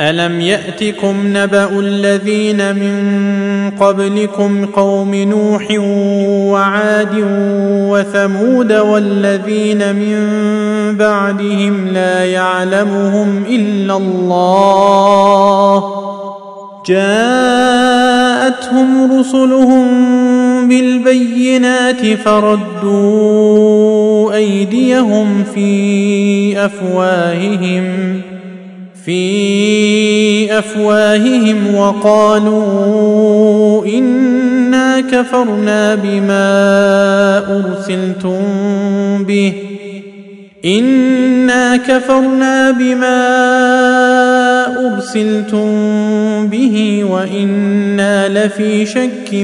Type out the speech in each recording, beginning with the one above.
الم ياتكم نبا الذين من قبلكم قوم نوح وعاد وثمود والذين من بعدهم لا يعلمهم الا الله جاءتهم رسلهم بالبينات فردوا ايديهم في افواههم في أفواههم وقالوا إنا كفرنا بما أرسلتم به. إنا كفرنا بما أرسلتم به وإنا لفي شك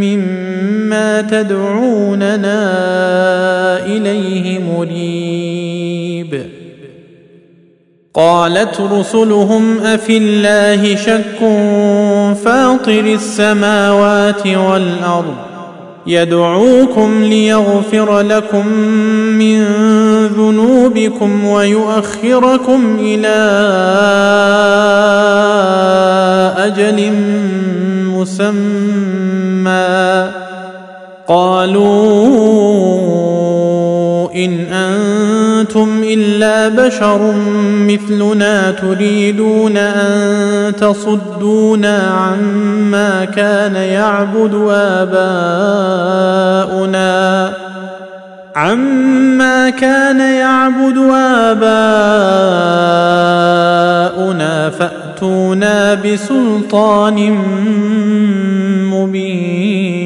مما تدعوننا إليه مريب. قالت رسلهم أفي الله شك فاطر السماوات والأرض يدعوكم ليغفر لكم من ذنوبكم ويؤخركم إلى أجل مسمى. قالوا إن أنتم الا بشر مثلنا تريدون ان تصدونا عما كان يعبد اباؤنا عما كان يعبد اباؤنا فاتونا بسلطان مبين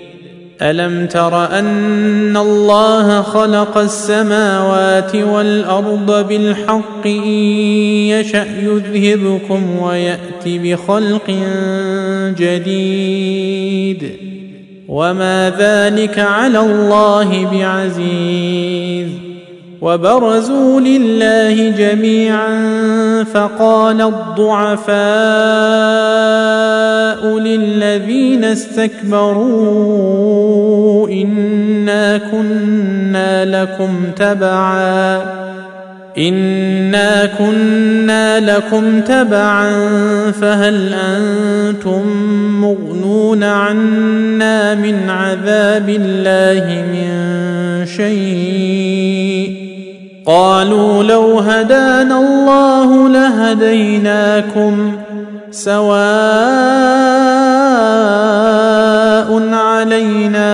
ألم تر أن الله خلق السماوات والأرض بالحق إن يشأ يذهبكم ويأت بخلق جديد وما ذلك على الله بعزيز وبرزوا لله جميعا فقال الضعفاء للذين استكبروا إنا كنا لكم تبعا إنا كنا لكم تبعا فهل أنتم مغنون عنا من عذاب الله من شيء قالوا لو هدانا الله لهديناكم سواء علينا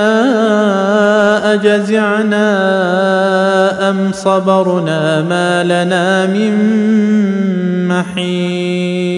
أجزعنا أم صبرنا ما لنا من محيص.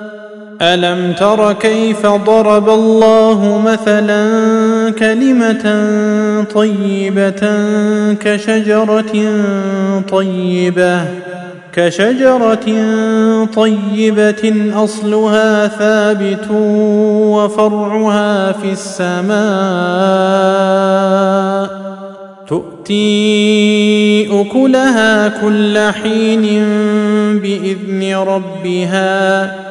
ألم تر كيف ضرب الله مثلا كلمة طيبة كشجرة طيبة كشجرة طيبة أصلها ثابت وفرعها في السماء تؤتي أكلها كل حين بإذن ربها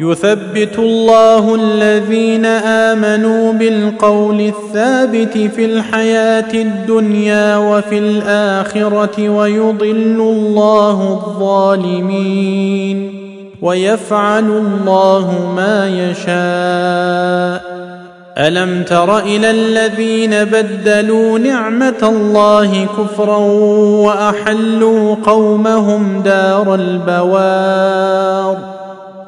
يثبت الله الذين آمنوا بالقول الثابت في الحياة الدنيا وفي الآخرة ويضل الله الظالمين ويفعل الله ما يشاء. ألم تر إلى الذين بدلوا نعمة الله كفرا وأحلوا قومهم دار البوار؟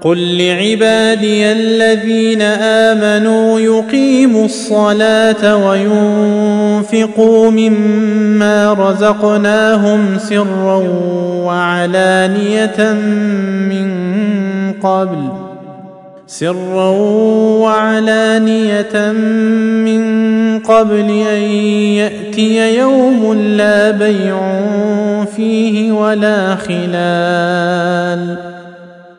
قل لعبادي الذين امنوا يقيموا الصلاه وينفقوا مما رزقناهم سرا وعلانيه من قبل سرا وعلانيه من قبل ان ياتي يوم لا بيع فيه ولا خلال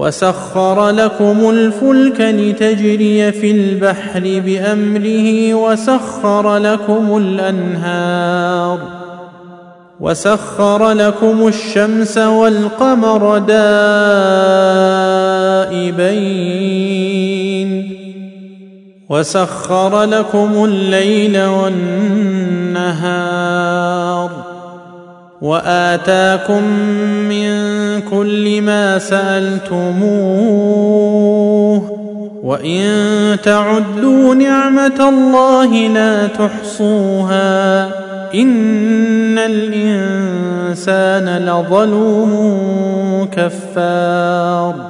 وسخر لكم الفلك لتجري في البحر بأمره وسخر لكم الأنهار وسخر لكم الشمس والقمر دائبين وسخر لكم الليل والنهار وآتاكم من كل ما سألتموه وإن تعدوا نعمة الله لا تحصوها إن الإنسان لظلوم كفار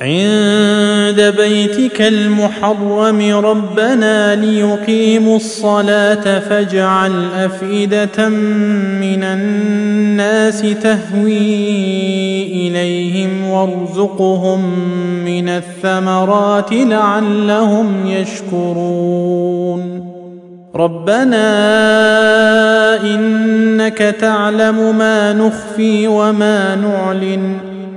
عند بيتك المحرم ربنا ليقيموا الصلاة فاجعل أفئدة من الناس تهوي إليهم وارزقهم من الثمرات لعلهم يشكرون. ربنا إنك تعلم ما نخفي وما نعلن.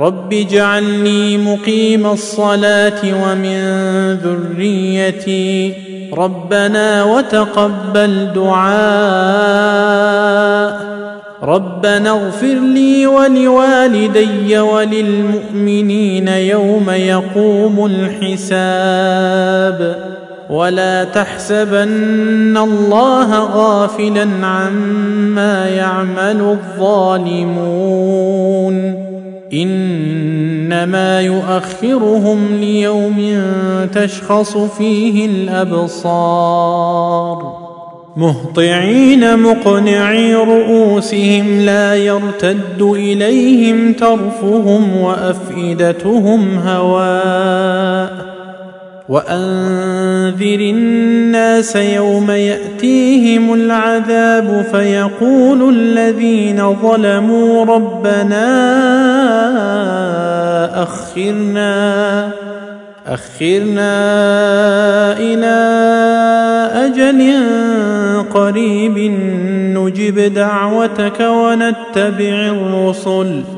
رب اجعلني مقيم الصلاه ومن ذريتي ربنا وتقبل دعاء ربنا اغفر لي ولوالدي وللمؤمنين يوم يقوم الحساب ولا تحسبن الله غافلا عما يعمل الظالمون إنما يؤخرهم ليوم تشخص فيه الأبصار. مهطعين مقنعي رؤوسهم لا يرتد إليهم ترفهم وأفئدتهم هواء. وأنذر الناس يوم يأتيهم العذاب فيقول الذين ظلموا ربنا أخرنا أخرنا إلى أجل قريب نجب دعوتك ونتبع الرسل.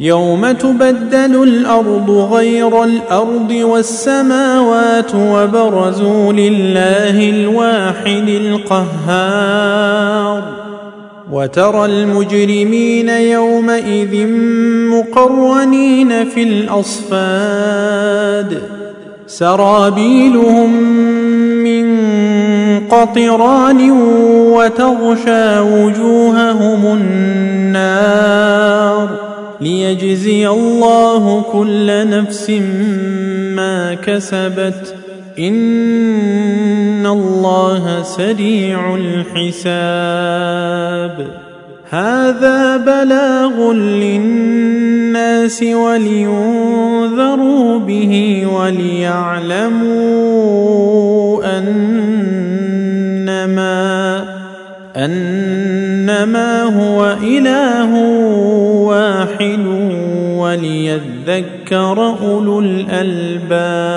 يوم تبدل الأرض غير الأرض والسماوات وبرزوا لله الواحد القهار. وترى المجرمين يومئذ مقرنين في الأصفاد. سرابيلهم من قطران وتغشى وجوههم النار. ليجزي الله كل نفس ما كسبت ان الله سريع الحساب هذا بلاغ للناس ولينذروا به وليعلموا انما انما هو اله واحد وليذكر أولو الألباب.